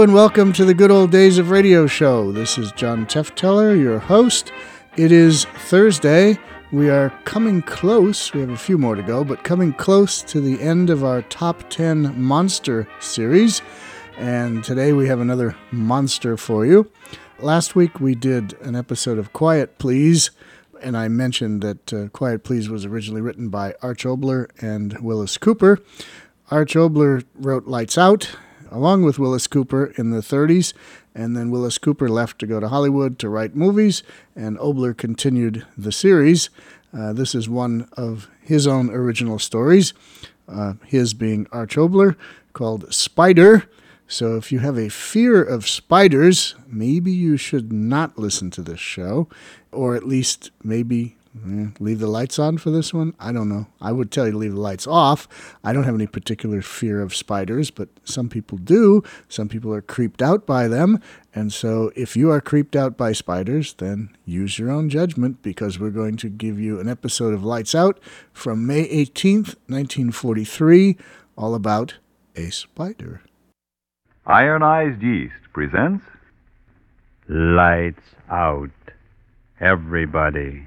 And welcome to the Good Old Days of Radio show. This is John Tefteller, your host. It is Thursday. We are coming close, we have a few more to go, but coming close to the end of our top 10 monster series. And today we have another monster for you. Last week we did an episode of Quiet Please, and I mentioned that uh, Quiet Please was originally written by Arch Oboler and Willis Cooper. Arch Oboler wrote Lights Out, along with Willis Cooper in the 30s, and then Willis Cooper left to go to Hollywood to write movies, and Oboler continued the series. Uh, this is one of his own original stories, uh, his being Arch Oboler, called Spider. So if you have a fear of spiders, maybe you should not listen to this show, or at least maybe leave the lights on for this one? I don't know. I would tell you to leave the lights off. I don't have any particular fear of spiders, but some people do. Some people are creeped out by them. And so if you are creeped out by spiders, then use your own judgment because we're going to give you an episode of Lights Out from May 18th, 1943, all about a spider. Ironized Yeast presents Lights out. Everybody.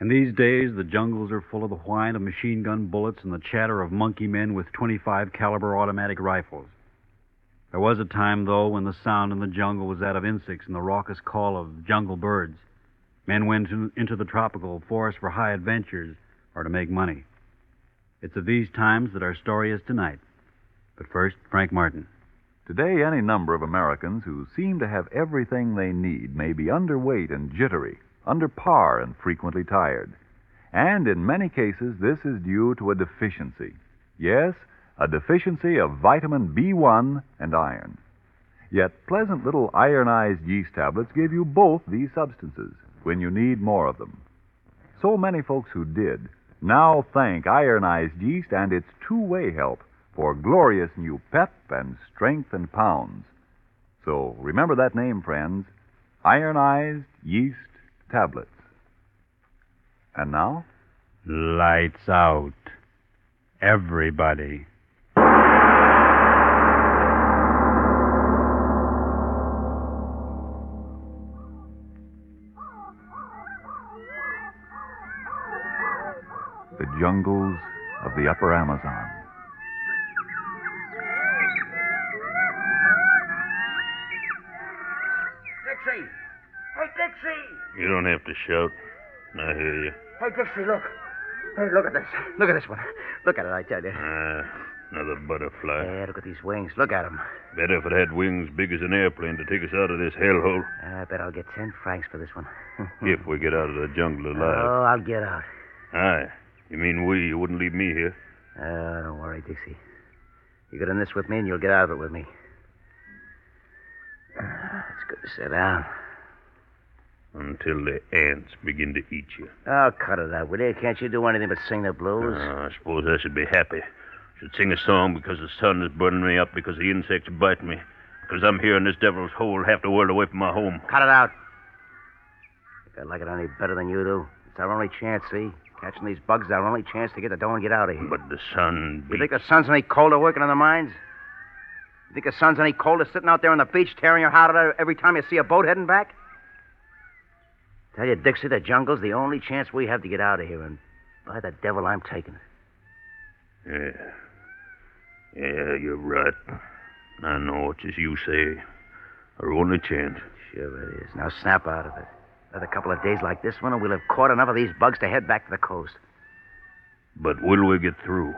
In these days, the jungles are full of the whine of machine gun bullets and the chatter of monkey men with 25 caliber automatic rifles. There was a time, though, when the sound in the jungle was that of insects and the raucous call of jungle birds. Men went into the tropical forest for high adventures or to make money. It's of these times that our story is tonight. But first, Frank Martin. Today, any number of Americans who seem to have everything they need may be underweight and jittery, under par and frequently tired. And in many cases, this is due to a deficiency. Yes, a deficiency of vitamin B1 and iron. Yet pleasant little ironized yeast tablets give you both these substances when you need more of them. So many folks who did now thank ironized yeast and its two way help for glorious new pep and strength and pounds. So remember that name, friends ironized yeast tablets. And now? Lights out. Everybody. The jungles of the upper Amazon. Dixie! Hey, Dixie! You don't have to shout. I hear you. Hey, Dixie, look. Hey, look at this. Look at this one. Look at it, I tell you. Ah, another butterfly. Yeah, look at these wings. Look at them. Better if it had wings big as an airplane to take us out of this hellhole. I bet I'll get ten francs for this one. if we get out of the jungle alive. Oh, I'll get out. Aye. You mean we? You wouldn't leave me here? Oh, don't worry, Dixie. You get in this with me, and you'll get out of it with me. Ah, It's good to sit down. Until the ants begin to eat you. Oh, cut it out, will you? Can't you do anything but sing the blues? Ah, I suppose I should be happy. Should sing a song because the sun is burning me up, because the insects bite me, because I'm here in this devil's hole half the world away from my home. Cut it out. Think I like it any better than you do. It's our only chance, see? Catching these bugs is our only chance to get the dough and get out of here. But the sun. You think the sun's any colder working in the mines? You think the sun's any colder sitting out there on the beach tearing your heart out every time you see a boat heading back? Tell you, Dixie, the jungle's the only chance we have to get out of here, and by the devil, I'm taking it. Yeah. Yeah, you're right. I know it's as you say. Our only chance. Sure it is. Now snap out of it. Another couple of days like this one, and we'll have caught enough of these bugs to head back to the coast. But will we get through?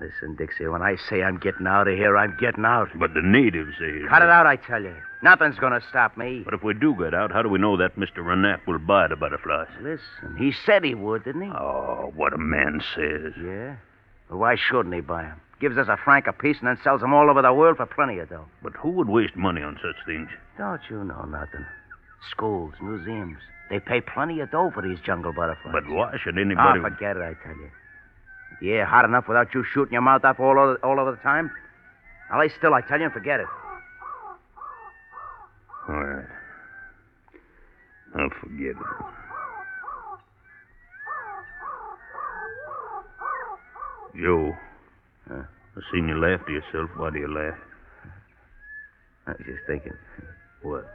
Listen, Dixie, when I say I'm getting out of here, I'm getting out. But the natives say. Cut it out, I tell you. Nothing's going to stop me. But if we do get out, how do we know that Mr. Renap will buy the butterflies? Listen, he said he would, didn't he? Oh, what a man says. Yeah? Well, why shouldn't he buy them? Gives us a franc apiece and then sells them all over the world for plenty of dough. But who would waste money on such things? Don't you know nothing? Schools, museums. They pay plenty of dough for these jungle butterflies. But why should Ah, anybody. forget it, I tell you. Air hot enough without you shooting your mouth off all over, all over the time? Now lay still, I tell you, and forget it. All right. I'll forget it. Joe. Huh? I seen you laugh to yourself. Why do you laugh? I was just thinking. What?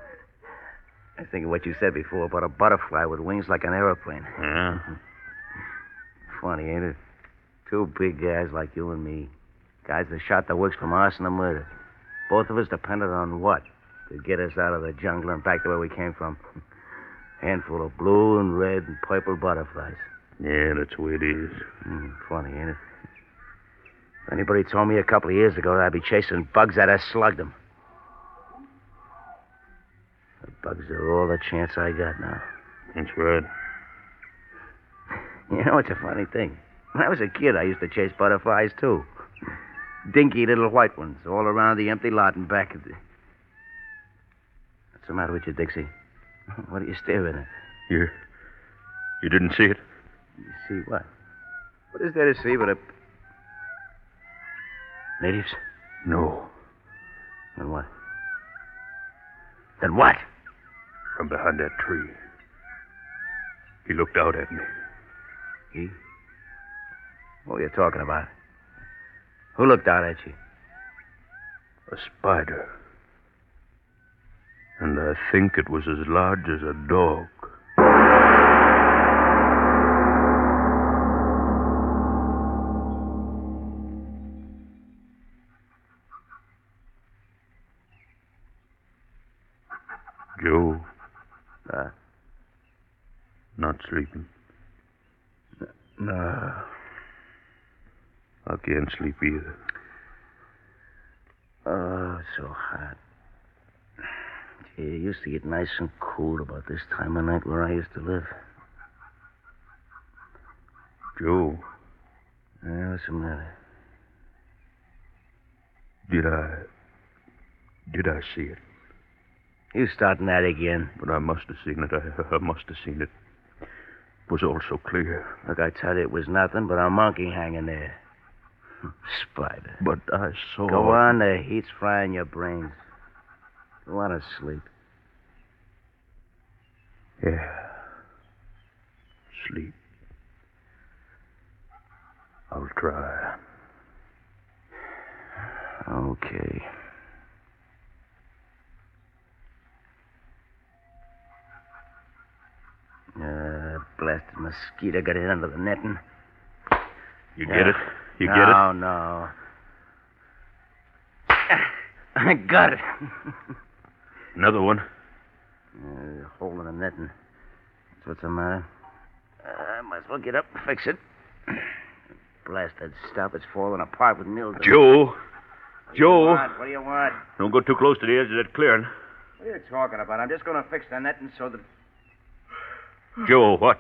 I was thinking what you said before about a butterfly with wings like an aeroplane. Yeah? Funny, ain't it? Two big guys like you and me. Guys that shot the works from arson and murder. Both of us depended on what? To get us out of the jungle and back to where we came from. Handful of blue and red and purple butterflies. Yeah, that's the way it is. Hmm, funny, ain't it? If anybody told me a couple of years ago that I'd be chasing bugs, I'd have slugged them. The bugs are all the chance I got now. That's right. You know, it's a funny thing. When I was a kid, I used to chase butterflies, too. Dinky little white ones, all around the empty lot and back of the. What's the matter with you, Dixie? What are you staring at? You. You didn't see it? You see what? What is there to see but a. Natives? No. Then what? Then what? From behind that tree. He looked out at me. He? What are you talking about? Who looked out at you? A spider. And I think it was as large as a dog. Joe, Uh, not sleeping. no. I can't sleep either. Oh, it's so hot. Gee, it used to get nice and cool about this time of night where I used to live. Joe, Yeah, what's the matter? did I. Did I see it? You starting that again? But I must have seen it. I, I must have seen it. It was all so clear. Look, I tell you, it was nothing but a monkey hanging there. Spider. But I saw. Go on, the heat's frying your brains. Go on to sleep. Yeah. Sleep. I'll try. Okay. Uh, blasted mosquito got in under the netting. You Yeah. get it? You no, get it? No, no. I got it. Another one? uh, hole in the netting. That's what's the matter. Uh, I might as well get up and fix it. Blast that stuff. It's falling apart with mildew. Joe! Joe! What? What do you want? Don't go too close to the edge of that clearing. What are you talking about? I'm just going to fix the netting so that. Joe, what?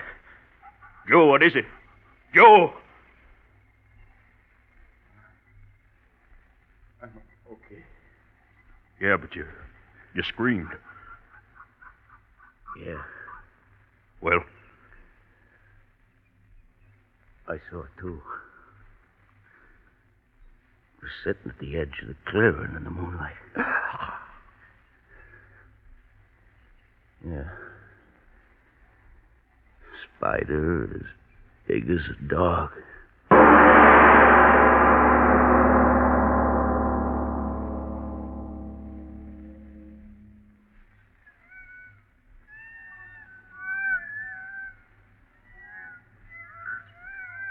Joe, what is it? Joe! Yeah, but you. You screamed. Yeah, Well, I saw it too. It was sitting at the edge of the clearing in the moonlight. yeah. Spider as big as a dog.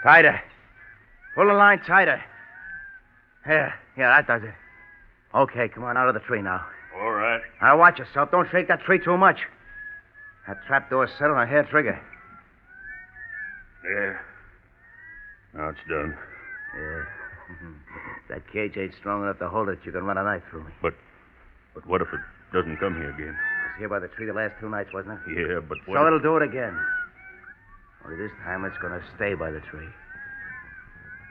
Tighter. Pull the line tighter. Yeah, yeah, that does it. Okay, come on out of the tree now. All right. Now watch yourself. Don't shake that tree too much. That trap door's set on a hair trigger. There. Now it's done. Yeah. that cage ain't strong enough to hold it. You can run a knife through me. But but what if it doesn't come here again? It was here by the tree the last two nights, wasn't it? Yeah, but what? So if- it'll do it again. Only this time it's going to stay by the tree.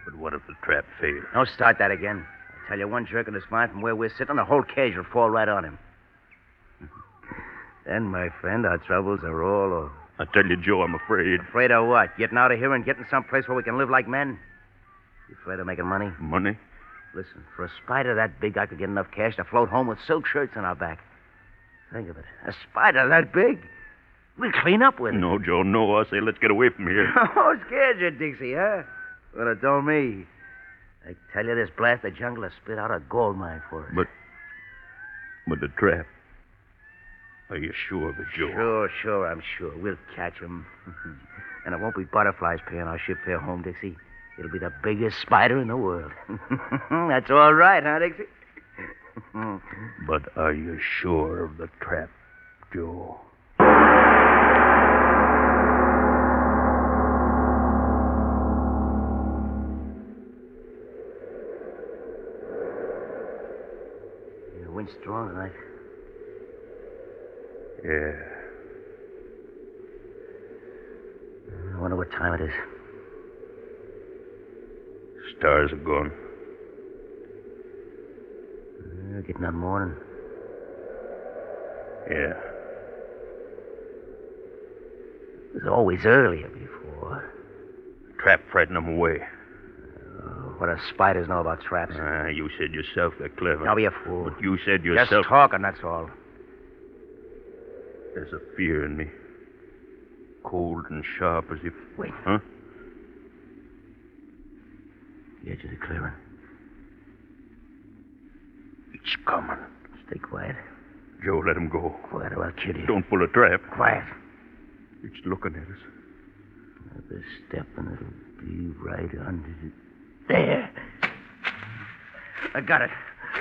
But what if the trap fails? Don't start that again. I tell you, one jerk in his mind from where we're sitting, the whole cage will fall right on him. then, my friend, our troubles are all over. I tell you, Joe, I'm afraid. Afraid of what? Getting out of here and getting someplace where we can live like men? You afraid of making money? Money? Listen, for a spider that big, I could get enough cash to float home with silk shirts on our back. Think of it. A spider that big. We'll clean up with it. No, Joe, no. I say let's get away from here. oh, scared you, Dixie, huh? Well, it don't me. I tell you, this blast of jungle has spit out a gold mine for us. But, but the trap. Are you sure of it, Joe? Sure, sure, I'm sure. We'll catch him. and it won't be butterflies paying our ship fare home, Dixie. It'll be the biggest spider in the world. That's all right, huh, Dixie? But are you sure of the trap, Joe? Strong tonight. Yeah. I wonder what time it is. Stars are gone. Uh, getting on morning. Yeah. It was always earlier before. Trap frightened them away. What do spiders know about traps? Ah, you said yourself they're clever. Don't be a fool. But you said yourself. Just talking, that's all. There's a fear in me. Cold and sharp as if. Wait. Huh? The edge of the clearing. It's coming. Stay quiet. Joe, let him go. Quiet or I'll kill you. Don't pull a trap. Quiet. It's looking at us. Another step and it'll be right under the... There. I got it.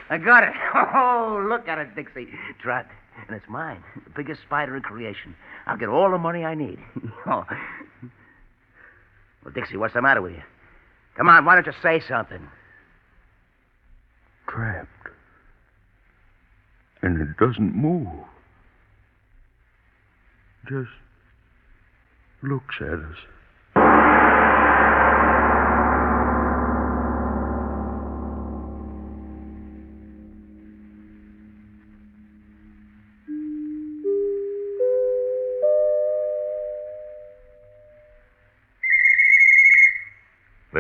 I got it. Oh, look at it, Dixie. Trap. And it's mine. The biggest spider in creation. I'll get all the money I need. oh. Well, Dixie, what's the matter with you? Come on, why don't you say something? Trapped. And it doesn't move. Just looks at us.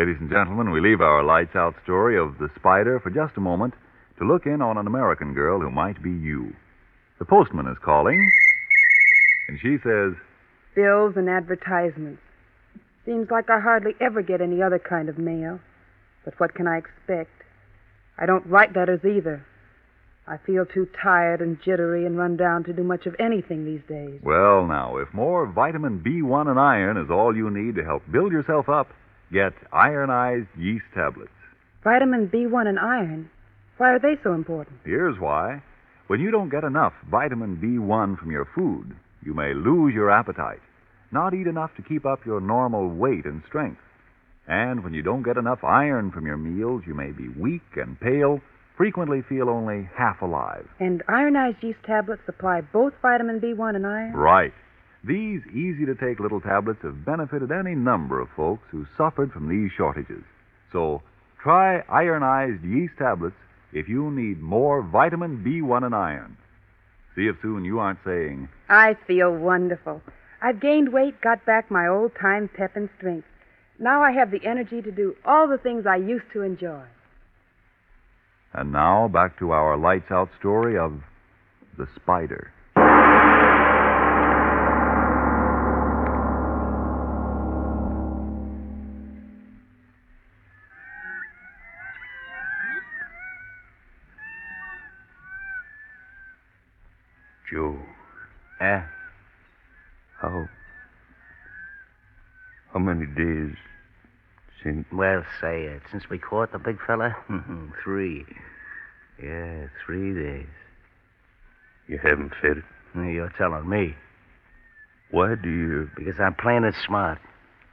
Ladies and gentlemen, we leave our lights out story of the spider for just a moment to look in on an American girl who might be you. The postman is calling, and she says, Bills and advertisements. Seems like I hardly ever get any other kind of mail. But what can I expect? I don't write letters either. I feel too tired and jittery and run down to do much of anything these days. Well, now, if more vitamin B1 and iron is all you need to help build yourself up, get ironized yeast tablets. Vitamin B1 and iron. Why are they so important? Here's why. When you don't get enough vitamin B1 from your food, you may lose your appetite, not eat enough to keep up your normal weight and strength. And when you don't get enough iron from your meals, you may be weak and pale, frequently feel only half alive. And ironized yeast tablets supply both vitamin B1 and iron? Right. These easy to take little tablets have benefited any number of folks who suffered from these shortages. So try ironized yeast tablets if you need more vitamin B1 and iron. See if soon you aren't saying, I feel wonderful. I've gained weight, got back my old time pep and strength. Now I have the energy to do all the things I used to enjoy. and now back to our lights out story of the spider. Eh? how. How many days since. Well, say it. Since we caught the big fella? Three. Yeah, three days. You haven't fed it. You're telling me. Why do you. Because I'm playing it smart.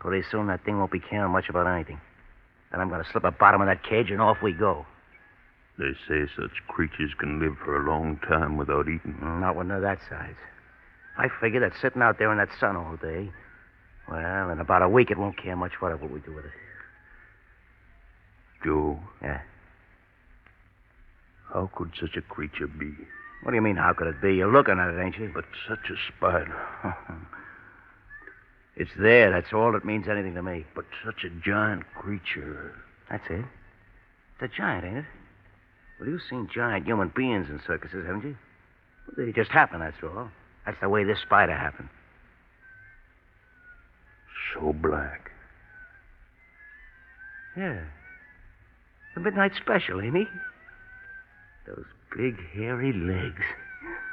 Pretty soon that thing won't be caring much about anything. Then I'm going to slip a bottom of that cage and off we go. They say such creatures can live for a long time without eating. Not one of that size. I figure that sitting out there in that sun all day, well, in about a week it won't care much whatever we do with it. Joe, Yeah. how could such a creature be? What do you mean, how could it be? You're looking at it, ain't you? But such a spider. it's there. That's all that means anything to me. But such a giant creature. That's it. It's a giant, ain't it? Well, you've seen giant human beings in circuses, haven't you? Well, they just happen, that's all. That's the way this spider happened. So black. Yeah. The midnight special, ain't he? Those big, hairy legs.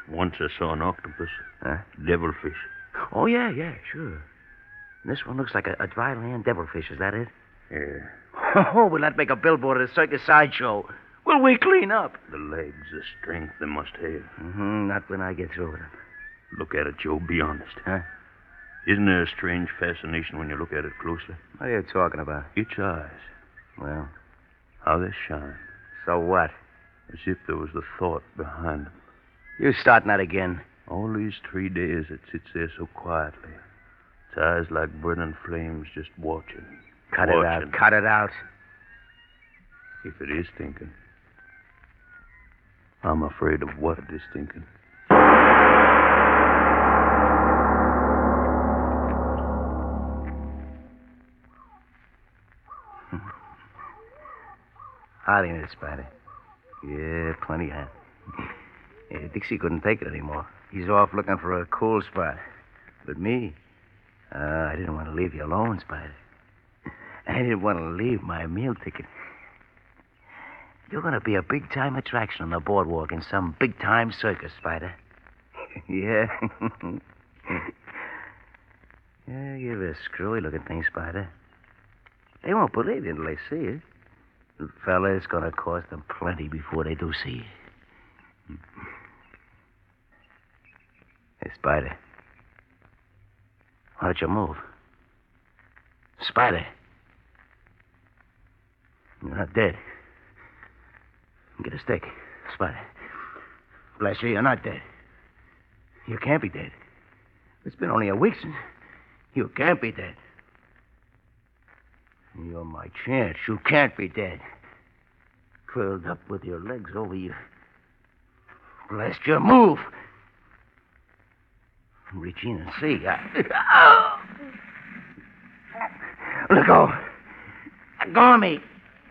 Once I saw an octopus. Huh? Devilfish. Oh, yeah, yeah, sure. And this one looks like a, a dry land devilfish, is that it? Yeah. Oh, will that make a billboard at a circus sideshow? Will we clean up? The legs, the strength they must have. Mm-hmm, not when I get through with them. Look at it, Joe. Be honest. Huh? Isn't there a strange fascination when you look at it closely? What are you talking about? Its eyes. Well, How they shine. so what? As if there was the thought behind them. You starting that again? All these three days it sits there so quietly. Its eyes like burning flames just watching. Cut watching. it out. Cut it out. If it is thinking. I'm afraid of what it is thinking. Hot in it, Spider. Yeah, plenty hot. Yeah, Dixie couldn't take it anymore. He's off looking for a cool spot. But me, uh, I didn't want to leave you alone, Spider. I didn't want to leave my meal ticket. You're going to be a big time attraction on the boardwalk in some big time circus, Spider. yeah. yeah, you're a screwy looking thing, Spider. They won't believe you until they see it. The fella, to cost them plenty before they do see you. Hey, Spider. Why don't you move? Spider. You're not dead. Get a stick. Spider. Bless you, you're not dead. You can't be dead. It's been only a week since. You can't be dead. You're my chance. You can't be dead. Curled up with your legs over you. Bless you, move. Reach in and see. I... Let go. Let go of me.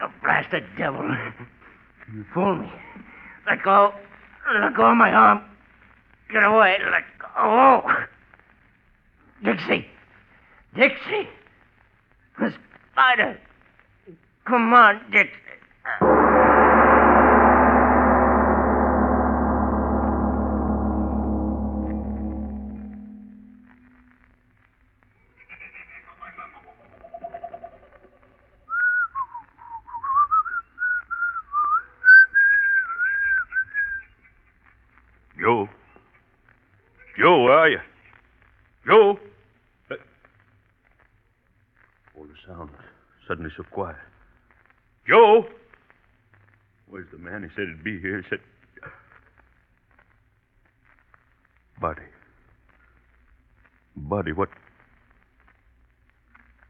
Oh, you blasted devil. You fooled me. Let go. Let go of my arm. Get away. Let go. Dixie. Dixie. The spider. Come on, Dixie. Joe. Joe, where are you? Joe. Uh, All the sound suddenly so quiet. Joe. Where's the man? He said he'd be here. He said. Buddy. Buddy, what?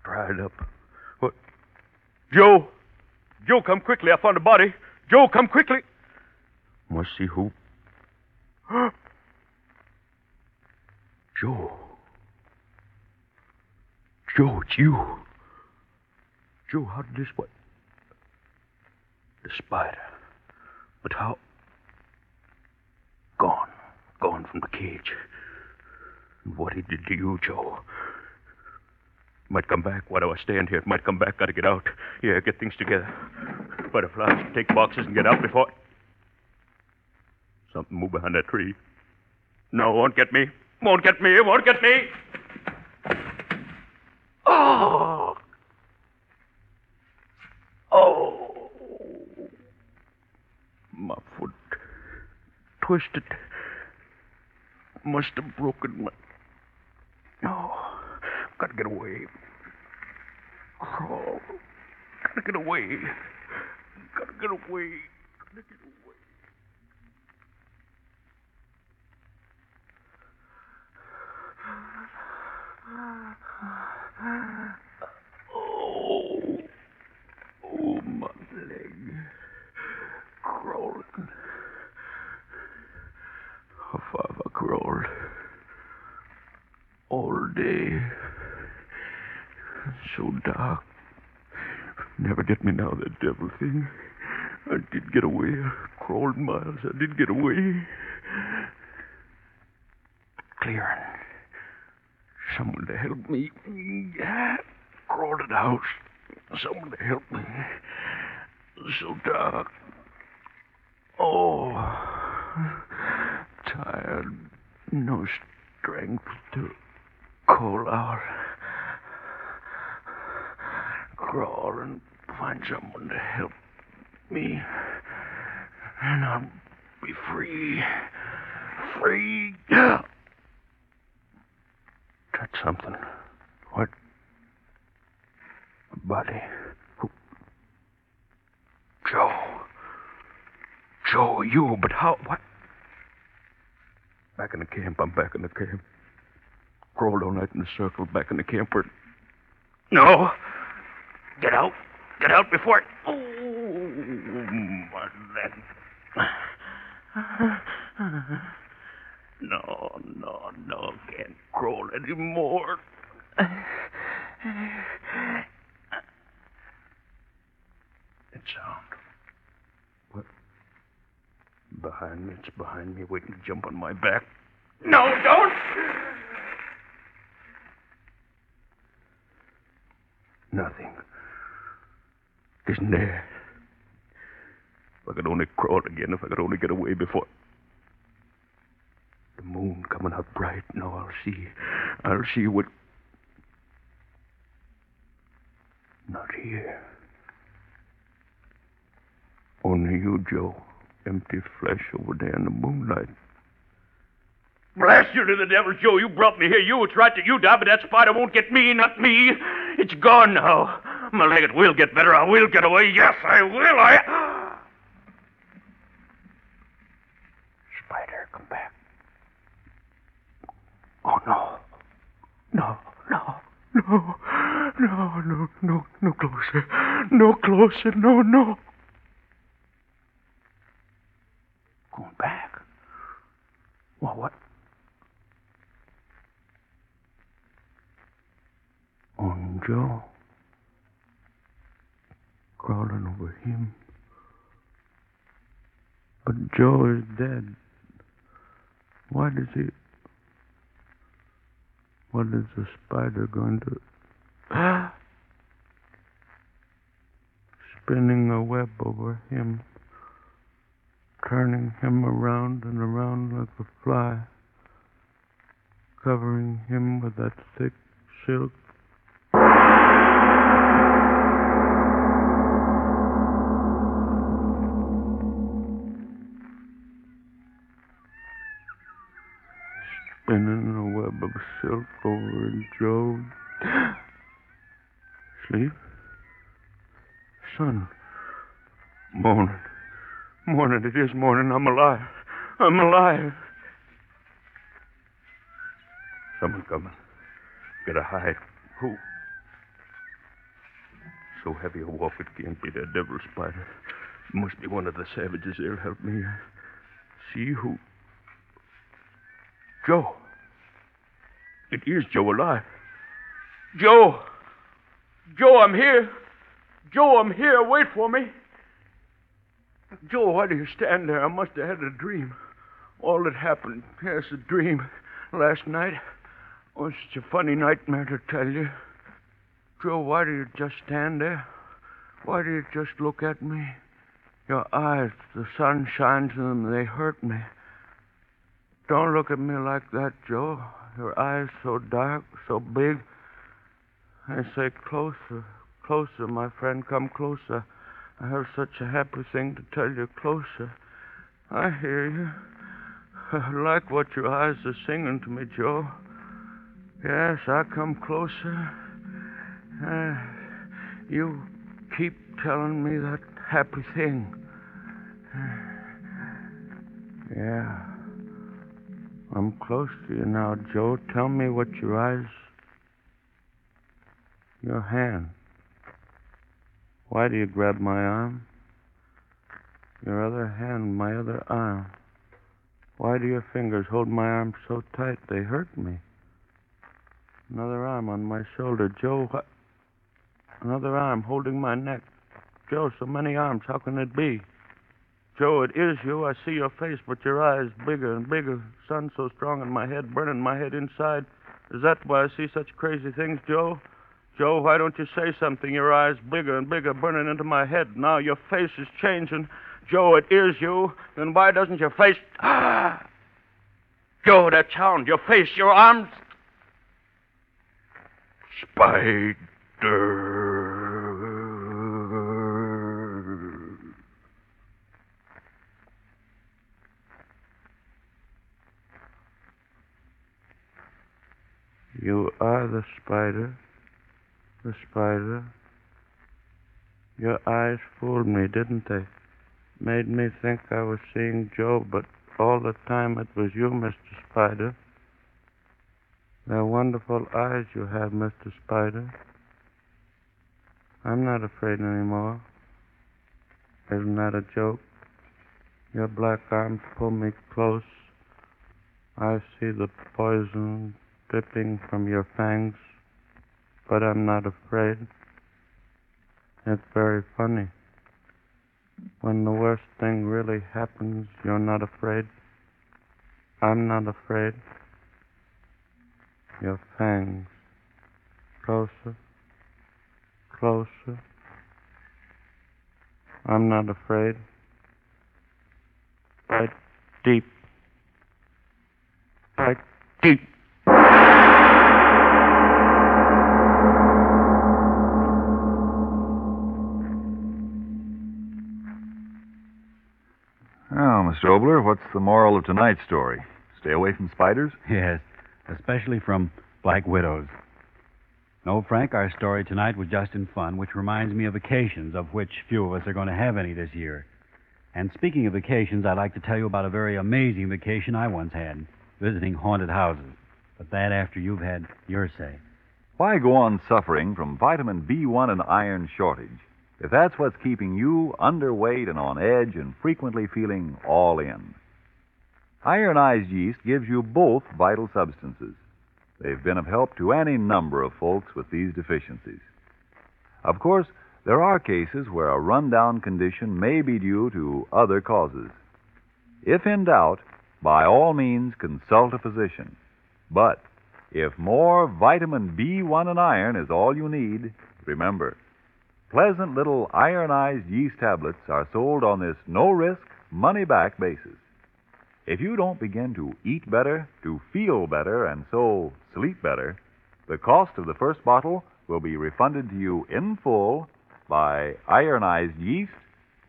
Dried up. What? Joe! Joe, come quickly. I found a body. Joe, come quickly. Must see who Joe. Joe, it's you. Joe, how did this what? The spider. But how? Gone. Gone from the cage. What he did to you, Joe. Might come back. Why do I stand here? It might come back. Gotta get out. Yeah, get things together. Butterflies, take boxes and get out before. Something move behind that tree. No, won't get me. Won't get me. Won't get me. Oh. Oh. My foot. Twisted. Must have broken my. No. Gotta get away. Crawl. Gotta get away. Gotta get away. Gotta get away. Oh. Oh, my leg. Crawling. How far have I crawled? All day. So dark. Never get me now, that devil thing. I did get away. I crawled miles. I did get away. Clearing. Someone to help me. Crawled to the house. Someone to help me. So dark. Oh. Tired. No strength to call out. Crawl and find someone to help me. And I'll be free. Free. That's something. What? A body. Who? Joe. Joe, you, but how? What? Back in the camp. I'm back in the camp. Crawled all night in a circle back in the camp where. No! Get out! Get out before it. Oh, my leg. No, no, no. Can't crawl anymore. That sound. What? Behind me. It's behind me, waiting to jump on my back. No, don't! Nothing. Isn't there? If I could only crawl again, if I could only get away before. The moon coming out bright. Now I'll see. I'll see what. Not here. Only you, Joe. Empty flesh over there in the moonlight. Blast you to the devil, Joe. You brought me here. You, it's right that you die, but that spider won't get me, not me. It's gone now. My leg, it will get better. I will get away. Yes, I will. I. Spider, come back. Oh, no. No, no, no. No, no, no, no closer. No closer. No, no. Going back? Well, what? On Joe. Crawling over him. But Joe is dead. Why does he. What is the spider going to. Spinning a web over him, turning him around and around like a fly, covering him with that thick silk. Spinning a web of silk over Joe. Sleep? Sun. Morning. Morning. It is morning. I'm alive. I'm alive. Someone coming. Gotta hide. Who? So heavy a walk it can't be that devil spider. Must be one of the savages. They'll help me. See who. Joe. It is Joe alive. Joe! Joe, I'm here. Joe, I'm here. Wait for me. Joe, why do you stand there? I must have had a dream. All that happened, yes, a dream. Last night. Oh, it's such a funny nightmare to tell you. Joe, why do you just stand there? Why do you just look at me? Your eyes, the sun shines in them, they hurt me. Don't look at me like that, Joe. Your eyes so dark, so big. I say closer, closer, my friend, come closer. I have such a happy thing to tell you. Closer. I hear you. I like what your eyes are singing to me, Joe. Yes, I come closer. Uh, you keep telling me that happy thing. Yeah. I'm close to you now, Joe. Tell me what your eyes. Your hand. Why do you grab my arm? Your other hand, my other arm. Why do your fingers hold my arm so tight they hurt me? Another arm on my shoulder. Joe, what? Another arm holding my neck. Joe, so many arms. How can it be? Joe, it is you. I see your face, but your eyes bigger and bigger. Sun so strong in my head, burning my head inside. Is that why I see such crazy things, Joe? Joe, why don't you say something? Your eyes bigger and bigger, burning into my head. Now your face is changing. Joe, it is you. Then why doesn't your face. Ah! Joe, that sound, your face, your arms. Spider. You are the spider. The spider. Your eyes fooled me, didn't they? Made me think I was seeing Joe, but all the time it was you, Mr. Spider. They're wonderful eyes you have, Mr. Spider. I'm not afraid anymore. Isn't that a joke? Your black arms pull me close. I see the poison dripping from your fangs, but I'm not afraid. It's very funny. When the worst thing really happens, you're not afraid. I'm not afraid. Your fangs. Closer. Closer. I'm not afraid. Bite deep. Bite deep. Now, what's the moral of tonight's story? Stay away from spiders? Yes, especially from black widows. No, Frank, our story tonight was just in fun, which reminds me of vacations, of which few of us are going to have any this year. And speaking of vacations, I'd like to tell you about a very amazing vacation I once had, visiting haunted houses. But that after you've had your say. Why go on suffering from vitamin B1 and iron shortage if that's what's keeping you underweight and on edge and frequently feeling all in? Ironized yeast gives you both vital substances. They've been of help to any number of folks with these deficiencies. Of course, there are cases where a rundown condition may be due to other causes. If in doubt, by all means consult a physician. But if more vitamin B1 and iron is all you need, remember, pleasant little ironized yeast tablets are sold on this no risk, money back basis. If you don't begin to eat better, to feel better, and so sleep better, the cost of the first bottle will be refunded to you in full by Ironized Yeast,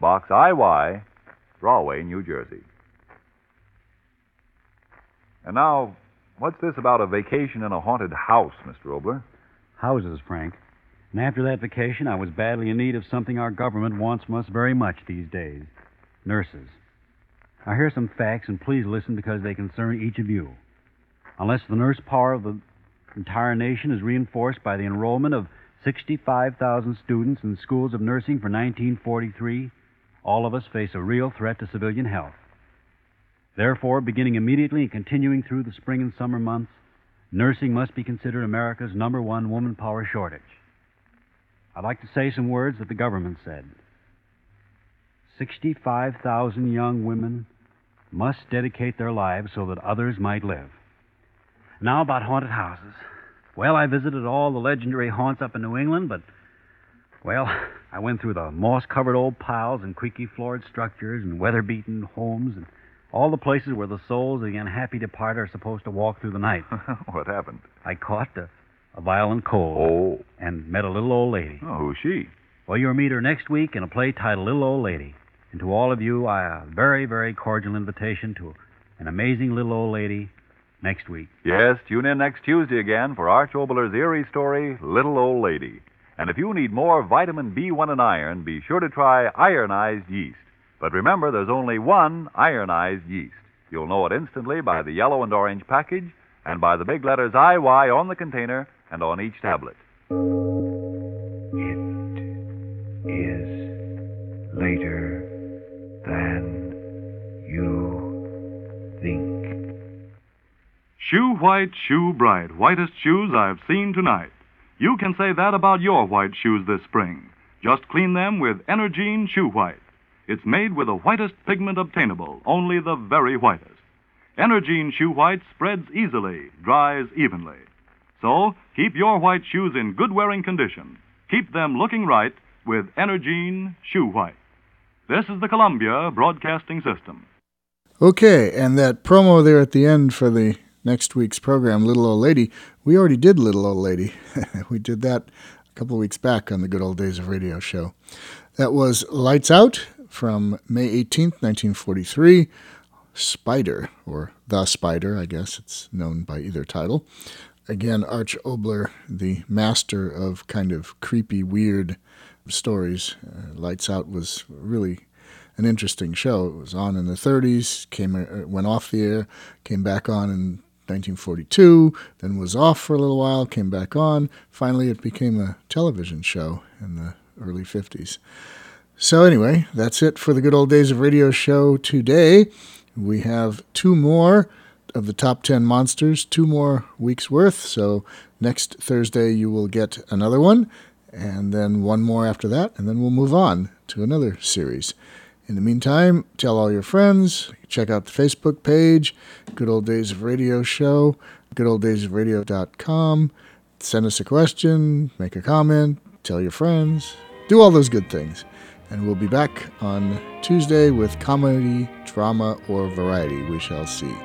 Box IY, Rahway, New Jersey. And now, what's this about a vacation in a haunted house, Mr. Oboler? Houses, Frank. And after that vacation, I was badly in need of something our government wants us very much these days nurses. Now, here's some facts, and please listen because they concern each of you. Unless the nurse power of the entire nation is reinforced by the enrollment of 65,000 students in schools of nursing for 1943, all of us face a real threat to civilian health. Therefore, beginning immediately and continuing through the spring and summer months, nursing must be considered America's number one woman power shortage. I'd like to say some words that the government said. 65,000 young women must dedicate their lives so that others might live. Now, about haunted houses. Well, I visited all the legendary haunts up in New England, but, well, I went through the moss covered old piles and creaky floored structures and weather beaten homes and all the places where the souls of the unhappy departed are supposed to walk through the night. what happened? I caught a, a violent cold Oh. and met a little old lady. Oh, who's she? Well, you'll meet her next week in a play titled Little Old Lady. And to all of you, I a very, very cordial invitation to An Amazing Little Old Lady next week. Yes, tune in next Tuesday again for Arch Oboler's eerie story, Little Old Lady. And if you need more vitamin B1 and iron, be sure to try ironized yeast. But remember, there's only one ironized yeast. You'll know it instantly by the yellow and orange package and by the big letters IY on the container and on each tablet. It is later than you think. Shoe white, shoe bright, whitest shoes I've seen tonight. You can say that about your white shoes this spring. Just clean them with Energine Shoe White. It's made with the whitest pigment obtainable, only the very whitest. Energine Shoe White spreads easily, dries evenly. So, keep your white shoes in good wearing condition. Keep them looking right with Energine Shoe White. This is the Columbia Broadcasting System. Okay, and that promo there at the end for the next week's program, Little Old Lady, we already did Little Old Lady. we did that a couple of weeks back on the Good Old Days of Radio show. That was Lights Out from May 18th, 1943. Spider, or The Spider, I guess it's known by either title. Again, Arch Oboler, the master of kind of creepy, weird stories. Uh, Lights Out was really an interesting show. It was on in the 30s, came uh, went off the air, came back on in 1942, then was off for a little while, came back on. Finally, it became a television show in the early 50s. So, anyway, that's it for the Good Old Days of Radio show today. We have two more of the top 10 monsters, two more weeks worth. So, next Thursday, you will get another one, and then one more after that, and then we'll move on to another series. In the meantime, tell all your friends, check out the Facebook page, Good Old Days of Radio Show, goodolddaysofradio.com. Send us a question, make a comment, tell your friends, do all those good things. And we'll be back on Tuesday with comedy, drama, or variety. We shall see.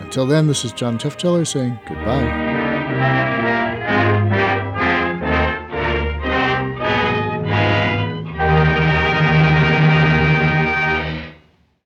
Until then, this is John Tefteller saying goodbye.